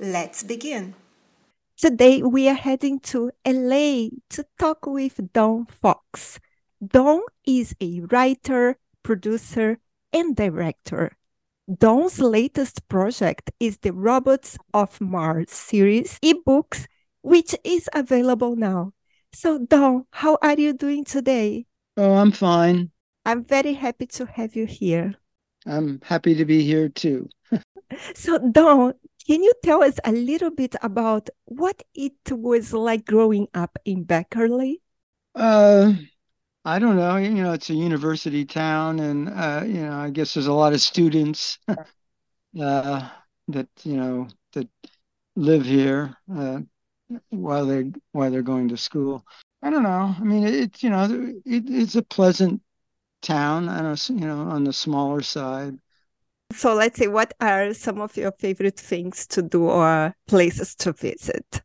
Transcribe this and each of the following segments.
Let's begin. Today we are heading to LA to talk with Don Fox. Don is a writer, producer, and director. Don's latest project is the Robots of Mars series ebooks, which is available now. So, Don, how are you doing today? Oh, I'm fine. I'm very happy to have you here. I'm happy to be here too. so, Don, can you tell us a little bit about what it was like growing up in Berkeley? Uh, I don't know. You know, it's a university town, and uh, you know, I guess there's a lot of students uh, that you know that live here uh, while they while they're going to school. I don't know. I mean, it's you know, it, it's a pleasant town. I don't you know, on the smaller side. So let's say, what are some of your favorite things to do or places to visit?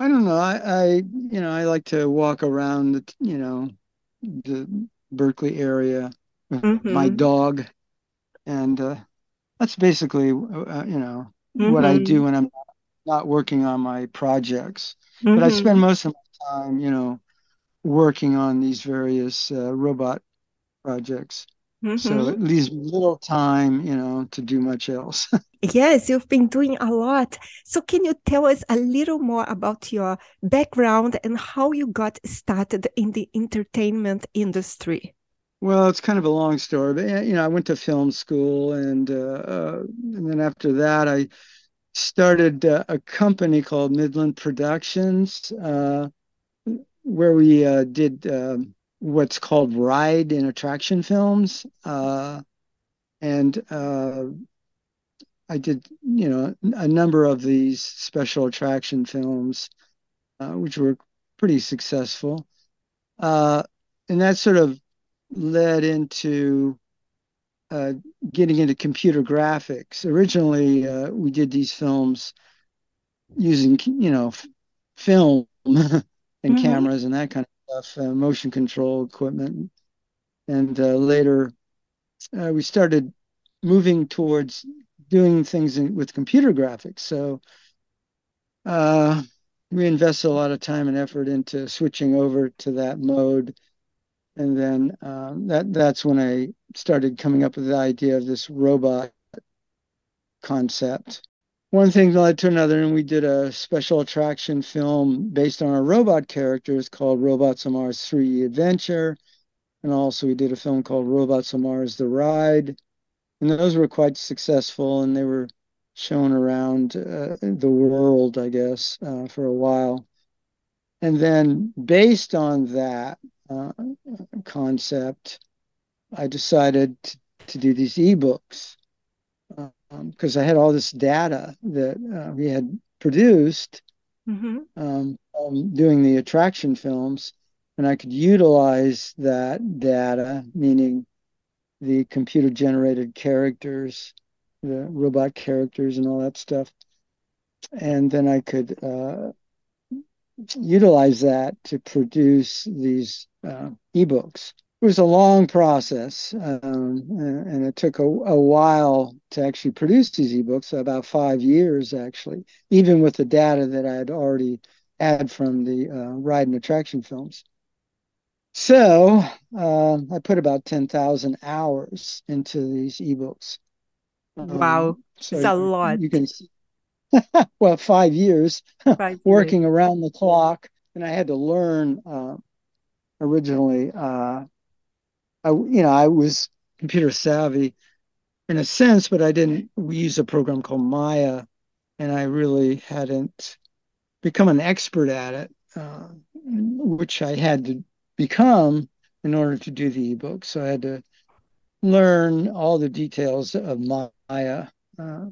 I don't know. I, I you know, I like to walk around the, you know, the Berkeley area with mm-hmm. my dog, and uh, that's basically, uh, you know, mm-hmm. what I do mm-hmm. when I'm not working on my projects. Mm-hmm. But I spend mm-hmm. most of my time, you know, working on these various uh, robot projects. Mm-hmm. So it leaves little time, you know, to do much else. yes, you've been doing a lot. So can you tell us a little more about your background and how you got started in the entertainment industry? Well, it's kind of a long story, but you know, I went to film school, and uh, uh, and then after that, I started uh, a company called Midland Productions, uh, where we uh, did um, what's called ride and attraction films. Uh, and uh, I did, you know, a number of these special attraction films, uh, which were pretty successful. Uh, and that sort of led into uh, getting into computer graphics. Originally, uh, we did these films using, you know, f- film and mm-hmm. cameras and that kind of stuff, uh, motion control equipment. And uh, later, uh, we started moving towards doing things in, with computer graphics. So uh, we invested a lot of time and effort into switching over to that mode. And then uh, that that's when I started coming up with the idea of this robot concept one thing led to another, and we did a special attraction film based on our robot characters called Robots on Mars 3D Adventure. And also, we did a film called Robots on Mars The Ride. And those were quite successful, and they were shown around uh, the world, I guess, uh, for a while. And then, based on that uh, concept, I decided to, to do these ebooks because um, I had all this data that uh, we had produced mm-hmm. um, um, doing the attraction films, and I could utilize that data, meaning the computer generated characters, the robot characters, and all that stuff. And then I could uh, utilize that to produce these uh, ebooks was a long process, um, and it took a, a, while to actually produce these ebooks, about five years actually, even with the data that I had already had from the uh, ride and attraction films. So uh, I put about 10,000 hours into these ebooks. Wow, um, so it's a lot. You can see, well, five years five working years. around the clock, and I had to learn uh, originally uh, I, you know, I was computer savvy in a sense, but I didn't. We use a program called Maya, and I really hadn't become an expert at it, uh, which I had to become in order to do the ebook. So I had to learn all the details of Maya, uh,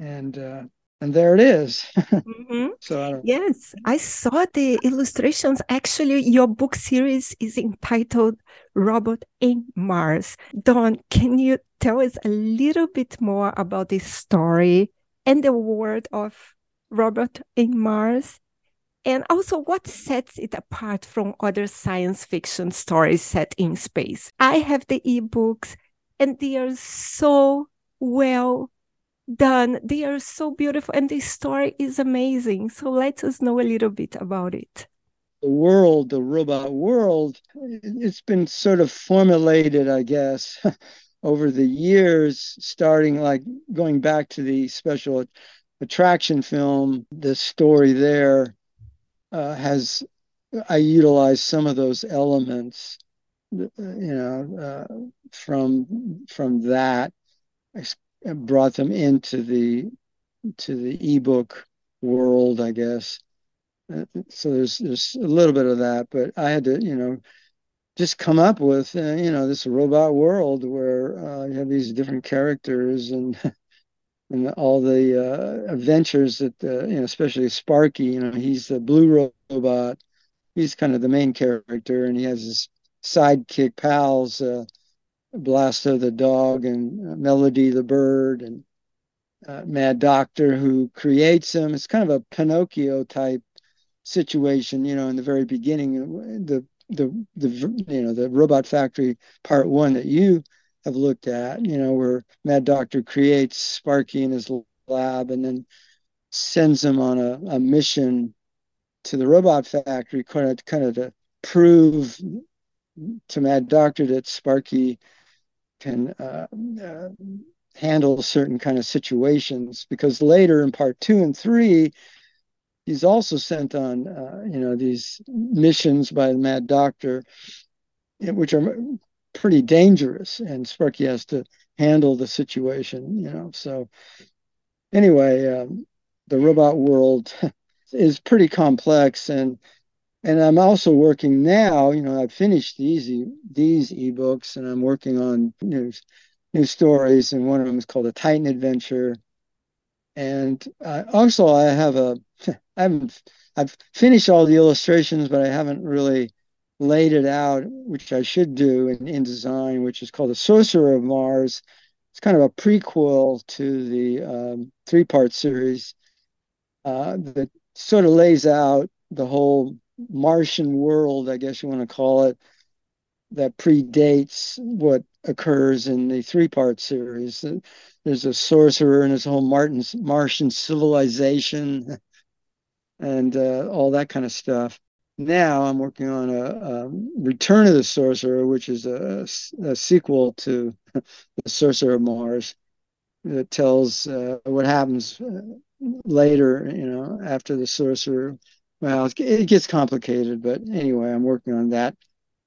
and uh, and there it is. mm-hmm. So I yes, I saw the illustrations. Actually, your book series is entitled "Robot in Mars." Don, can you tell us a little bit more about this story and the world of Robot in Mars? And also, what sets it apart from other science fiction stories set in space? I have the ebooks, and they are so well done. They are so beautiful, and the story is amazing. So let us know a little bit about it. The world, the robot world, it's been sort of formulated, I guess, over the years, starting like going back to the special attraction film, the story there uh, has, I utilized some of those elements, you know, uh, from from that brought them into the to the ebook world, I guess. Uh, so there's there's a little bit of that, but I had to, you know, just come up with, uh, you know, this robot world where uh, you have these different characters and and all the uh, adventures that, uh, you know, especially Sparky, you know, he's the blue robot. He's kind of the main character, and he has his sidekick pals. Blasto the dog and uh, Melody the bird and uh, Mad Doctor who creates him. It's kind of a Pinocchio type situation, you know, in the very beginning. The the the you know the Robot Factory Part One that you have looked at, you know, where Mad Doctor creates Sparky in his lab and then sends him on a, a mission to the robot factory, kind of kind of to prove to Mad Doctor that Sparky can uh, uh, handle certain kind of situations because later in part two and three he's also sent on uh, you know these missions by the mad doctor which are pretty dangerous and sparky has to handle the situation you know so anyway um, the robot world is pretty complex and and I'm also working now. You know, I've finished these these ebooks, and I'm working on new new stories. And one of them is called a Titan Adventure. And also, I have a I haven't I've finished all the illustrations, but I haven't really laid it out, which I should do in InDesign, which is called the Sorcerer of Mars. It's kind of a prequel to the um, three part series uh, that sort of lays out the whole Martian world, I guess you want to call it, that predates what occurs in the three part series. There's a sorcerer and his whole Martin's Martian civilization and uh, all that kind of stuff. Now I'm working on a, a Return of the Sorcerer, which is a, a sequel to The Sorcerer of Mars that tells uh, what happens uh, later, you know, after the sorcerer well, it gets complicated, but anyway, I'm working on that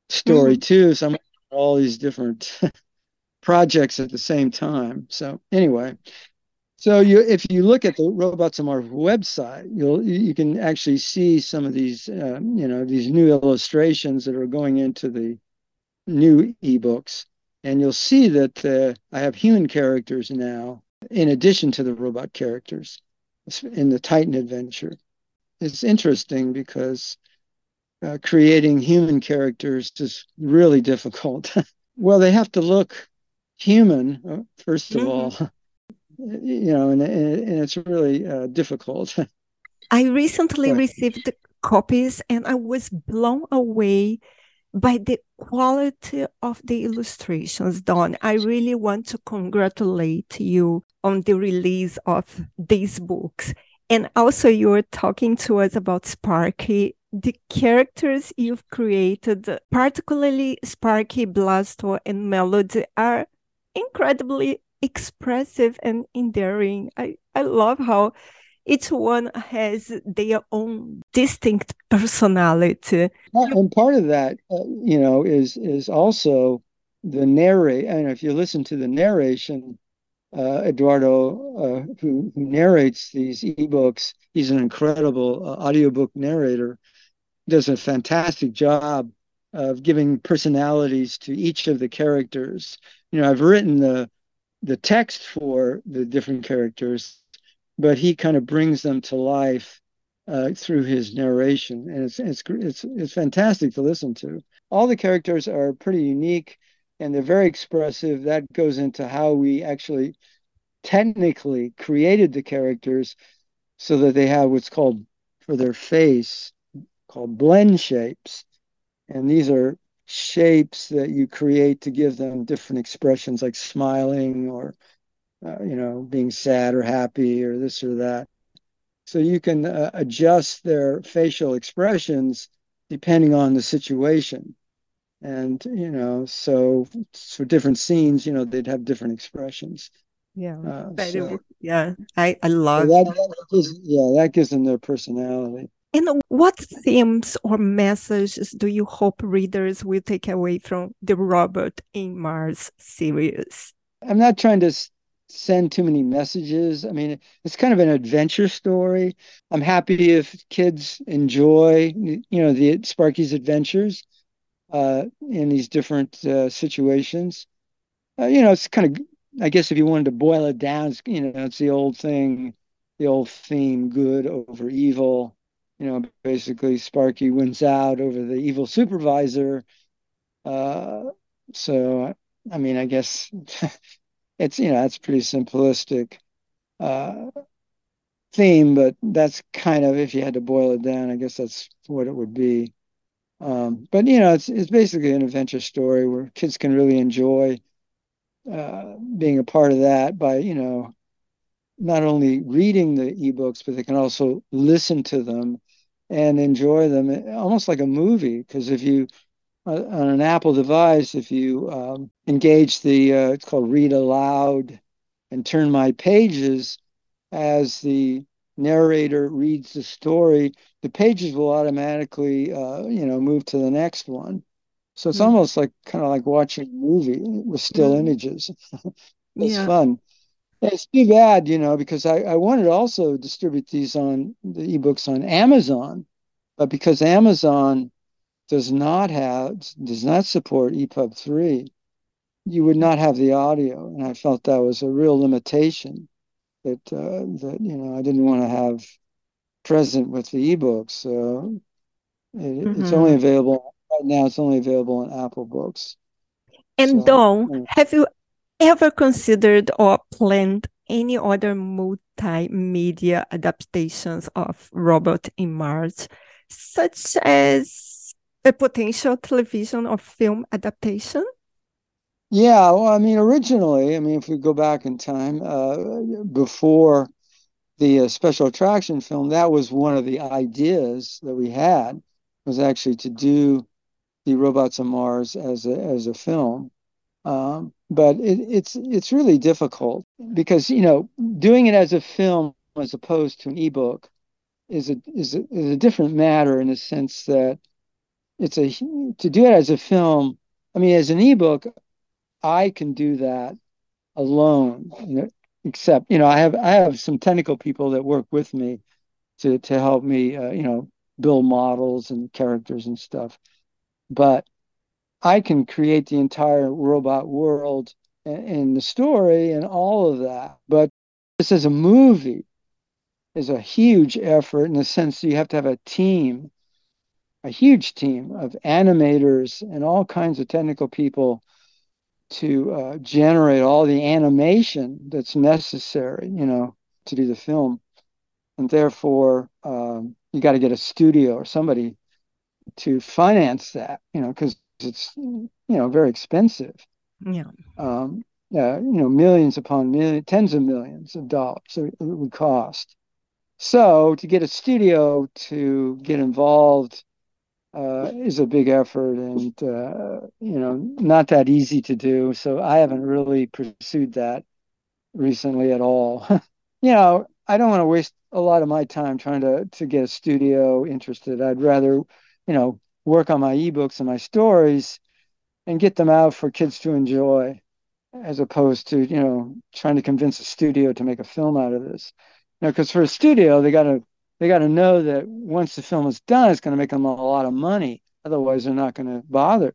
story mm-hmm. too. So I'm all these different projects at the same time. So anyway, so you if you look at the Robots on Mars website, you'll you can actually see some of these uh, you know these new illustrations that are going into the new ebooks, and you'll see that uh, I have human characters now in addition to the robot characters in the Titan adventure it's interesting because uh, creating human characters is really difficult. well, they have to look human, uh, first of mm-hmm. all, you know, and, and it's really uh, difficult. I recently but, received copies and I was blown away by the quality of the illustrations Don. I really want to congratulate you on the release of these books. And also, you were talking to us about Sparky. The characters you've created, particularly Sparky, Blasto, and Melody, are incredibly expressive and endearing. I, I love how each one has their own distinct personality. And part of that, uh, you know, is is also the narrate. And if you listen to the narration, Eduardo, uh, who, who, narrates these ebooks, he's an incredible uh, audiobook narrator, does a fantastic job of giving personalities to each of the characters. You know, I've written the the text for the different characters, but he kind of brings them to life uh, through his narration, and it's it's it's it's fantastic to listen to. All the characters are pretty unique, and they're very expressive. That goes into how we actually technically created the characters so that they have what's called for their face called blend shapes, and these are shapes that you create to give them different expressions like smiling or uh, you know being sad or happy or this or that. So you can uh, adjust their facial expressions depending on the situation and you know so for different scenes you know they'd have different expressions. Yeah. Uh, so, yeah i i love so that, that gives, yeah that gives them their personality. And what themes or messages do you hope readers will take away from the robot in mars series? I'm not trying to send too many messages. I mean, it's kind of an adventure story. I'm happy if kids enjoy, you know, the Sparky's adventures uh, in these different uh, situations. Uh, you know, it's kind of, I guess, if you wanted to boil it down, you know, it's the old thing, the old theme: good over evil. You know, basically, Sparky wins out over the evil supervisor. Uh, so, I mean, I guess it's you know that's pretty simplistic uh, theme, but that's kind of if you had to boil it down, I guess that's what it would be. Um, but you know, it's it's basically an adventure story where kids can really enjoy uh, being a part of that by you know not only reading the ebooks, but they can also listen to them and enjoy them almost like a movie. Because if you uh, on an Apple device, if you um, engage the, uh, it's called read aloud and turn my pages as the narrator reads the story, the pages will automatically, uh, you know, move to the next one. So it's mm-hmm. almost like kind of like watching a movie with still mm-hmm. images. it's yeah. fun. It's too bad, you know, because I, I wanted to also distribute these on the ebooks on Amazon, but because Amazon does not have does not support EPUB three, you would not have the audio, and I felt that was a real limitation that uh, that you know I didn't want to have present with the ebooks. So it, mm-hmm. it's only available right now. It's only available in Apple Books. And so, Don, yeah. have you ever considered or planned any other multimedia adaptations of Robot in Mars, such as a potential television or film adaptation? Yeah, well, I mean, originally, I mean, if we go back in time, uh, before the uh, special attraction film, that was one of the ideas that we had was actually to do the robots on Mars as a as a film. Um, but it, it's it's really difficult because you know doing it as a film as opposed to an ebook is a is a, is a different matter in the sense that it's a to do it as a film. I mean, as an ebook, I can do that alone. You know, except you know, I have I have some technical people that work with me to to help me, uh, you know, build models and characters and stuff. But I can create the entire robot world and, the story and all of that. But this is a movie is a huge effort in the sense you have to have a team a huge team of animators and all kinds of technical people to uh, generate all the animation that's necessary, you know, to do the film. And therefore, um, you got to get a studio or somebody to finance that, you know, because it's, you know, very expensive. Yeah. Um, yeah, you know, millions upon millions, tens of millions of dollars it would cost. So to get a studio to get involved uh, is a big effort and uh, you know not that easy to do. So I haven't really pursued that recently at all. you know, I don't want to waste a lot of my time trying to to get a studio interested. I'd rather, you know, work on my ebooks and my stories and get them out for kids to enjoy as opposed to, you know, trying to convince a studio to make a film out of this. You know, because for a studio, they got to they got to know that once the film is done, it's going to make them a lot of money. Otherwise, they're not going to bother.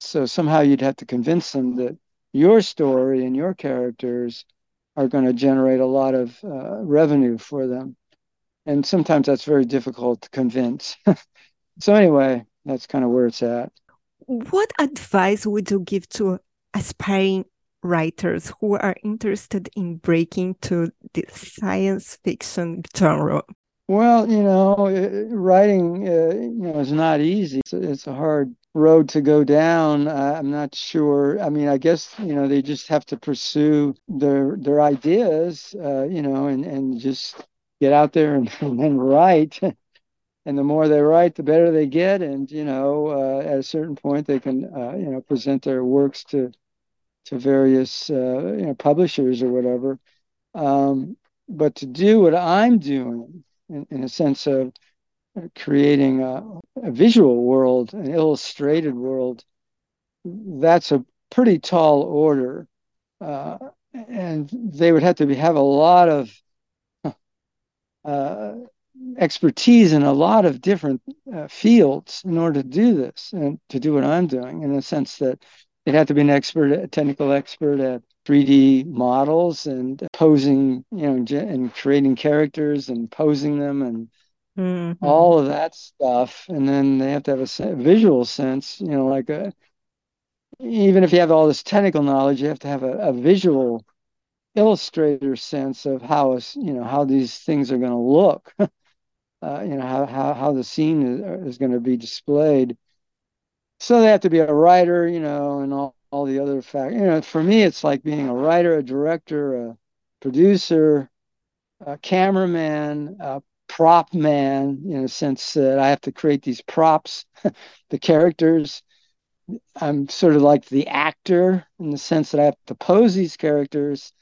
So somehow you'd have to convince them that your story and your characters are going to generate a lot of uh, revenue for them. And sometimes that's very difficult to convince. so, anyway, that's kind of where it's at. What advice would you give to aspiring writers who are interested in breaking to the science fiction genre? Well, you know, writing, uh, you know, is not easy. It's, it's a hard road to go down. Uh, I'm not sure. I mean, I guess you know they just have to pursue their their ideas, uh, you know, and and just get out there and, and write. and the more they write, the better they get. And you know, uh, at a certain point, they can uh, you know present their works to to various uh, you know publishers or whatever. Um, but to do what I'm doing in, in a sense of creating a, a, visual world, an illustrated world, that's a pretty tall order. Uh, and they would have to be, have a lot of uh, expertise in a lot of different uh, fields in order to do this and to do what I'm doing in the sense that they'd have to be an expert, a technical expert at 3D models and posing, you know, and creating characters and posing them and mm-hmm. all of that stuff. And then they have to have a visual sense, you know, like a, even if you have all this technical knowledge, you have to have a, a visual illustrator sense of how, you know, how these things are going to look, uh, you know, how, how, how the scene is, is going to be displayed. So they have to be a writer, you know, and all all the other factors. You know, for me, it's like being a writer, a director, a producer, a cameraman, a prop man, in a sense that I have to create these props, the characters. I'm sort of like the actor in the sense that I have to pose these characters,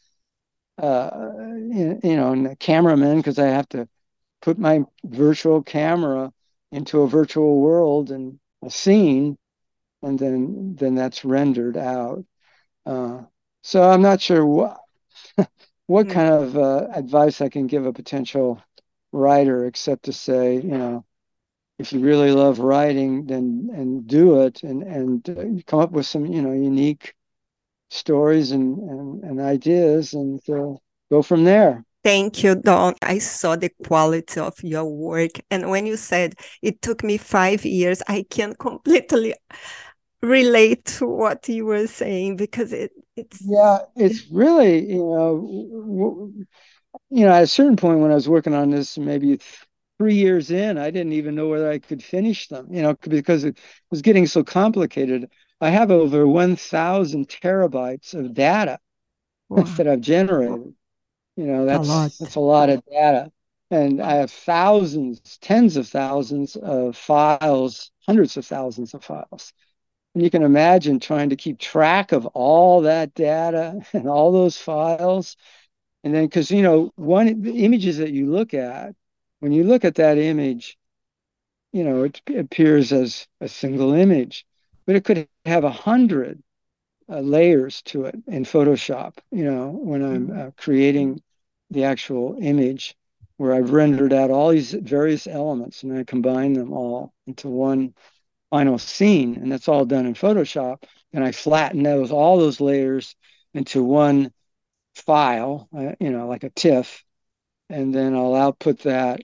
uh, you, you know, and the cameraman because I have to put my virtual camera into a virtual world and a scene and then then that's rendered out. Uh, so I'm not sure what what hmm. kind of uh, advice I can give a potential writer, except to say, you know, if you really love writing, then and do it, and and uh, come up with some, you know, unique stories and and, and ideas, and uh, go from there. Thank you, Don. I saw the quality of your work. And when you said it took me five years, I can completely relate to what you were saying because it it's yeah it's really you know you know at a certain point when i was working on this maybe three years in i didn't even know whether i could finish them you know because it was getting so complicated. I have over 1000 terabytes of data wow. that i've generated. You know that's a that's a lot of data. And i have thousands tens of thousands of files hundreds of thousands of files and you can imagine trying to keep track of all that data and all those files. And then, because, you know, one the images that you look at, when you look at that image, you know, it appears as a single image, but it could have a hundred uh, layers to it in Photoshop, you know, when I'm mm-hmm. uh, creating the actual image where I've rendered out all these various elements and I combine them all into one final scene, and that's all done in Photoshop. And I flatten those all those layers into one file, uh, you know, like a TIFF, and then I'll output that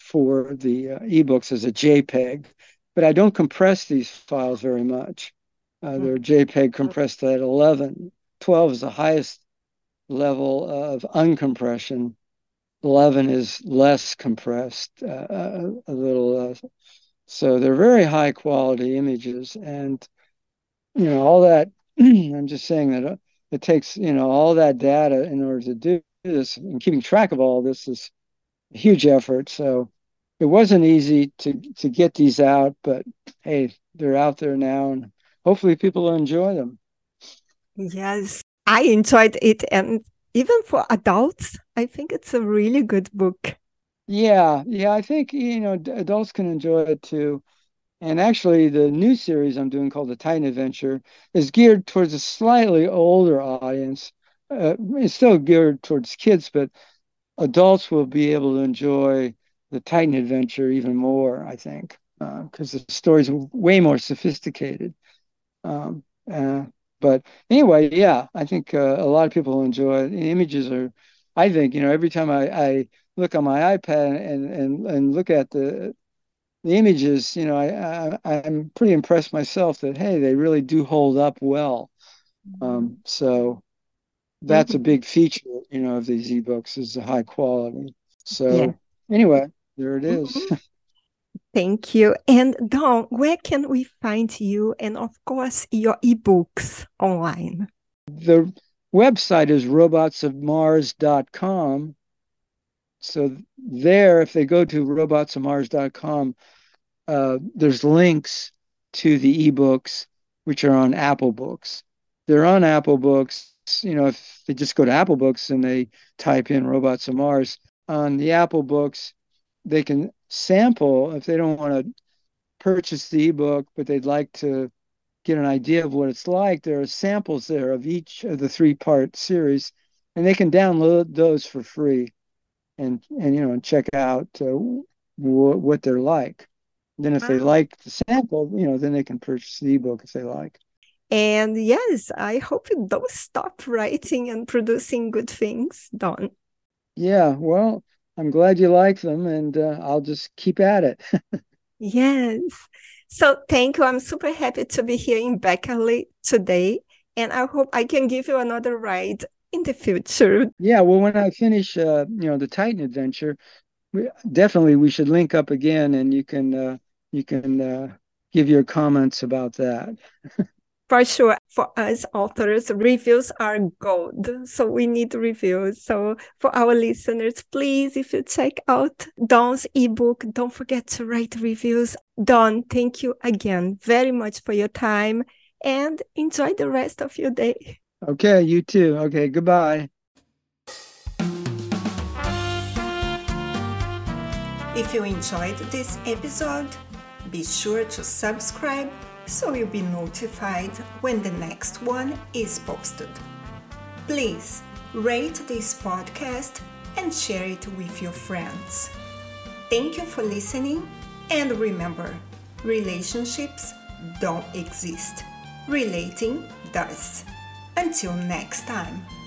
for the uh, ebooks as a JPEG. But I don't compress these files very much. Uh, they're JPEG compressed at 11. 12 is the highest level of uncompression. 11 is less compressed, uh, a, a little uh, so they're very high quality images. And, you know, all that, I'm just saying that uh, it takes, you know, all that data in order to do this and keeping track of all this is a huge effort. So it wasn't easy to, to get these out, but hey, they're out there now and hopefully people will enjoy them. Yes, I enjoyed it. And even for adults, I think it's a really good book. Yeah, yeah, I think you know adults can enjoy it too. And actually, the new series I'm doing called The Titan Adventure is geared towards a slightly older audience. Uh, it's still geared towards kids, but adults will be able to enjoy the Titan Adventure even more, I think, because uh, the story's way more sophisticated. Um, uh, But anyway, yeah, I think uh, a lot of people enjoy it. The images are, I think, you know, every time I, I look on my iPad and and and look at the the images, you know, I, I I'm pretty impressed myself that hey, they really do hold up well. Um, so that's mm-hmm. a big feature, you know, of these ebooks is the high quality. So yeah. anyway, there it is. Mm-hmm. Thank you. And Don, where can we find you and of course your ebooks online? The website is robotsofmars.com. So there, if they go to robotsofmars.com, uh, there's links to the ebooks which are on Apple Books. They're on Apple Books. You know, if they just go to Apple Books and they type in Robots Mars on the Apple Books, they can sample if they don't want to purchase the ebook, but they'd like to get an idea of what it's like. There are samples there of each of the three part series, and they can download those for free and and you know and check out uh, w- what they're like. Then if wow. they like the sample, you know, then they can purchase the ebook if they like. And yes, I hope you don't stop writing and producing good things, Don. Yeah, well, I'm glad you like them, and uh, I'll just keep at it. yes. So thank you. I'm super happy to be here in Berkeley today, and I hope I can give you another ride in the future. Yeah. Well, when I finish, uh, you know, the Titan adventure, we, definitely we should link up again, and you can uh, you can uh, give your comments about that. For sure, for us authors, reviews are gold. So we need reviews. So for our listeners, please, if you check out Don's ebook, don't forget to write reviews. Don, thank you again very much for your time and enjoy the rest of your day. Okay, you too. Okay, goodbye. If you enjoyed this episode, be sure to subscribe so you'll be notified when the next one is posted. Please rate this podcast and share it with your friends. Thank you for listening, and remember relationships don't exist, relating does. Until next time.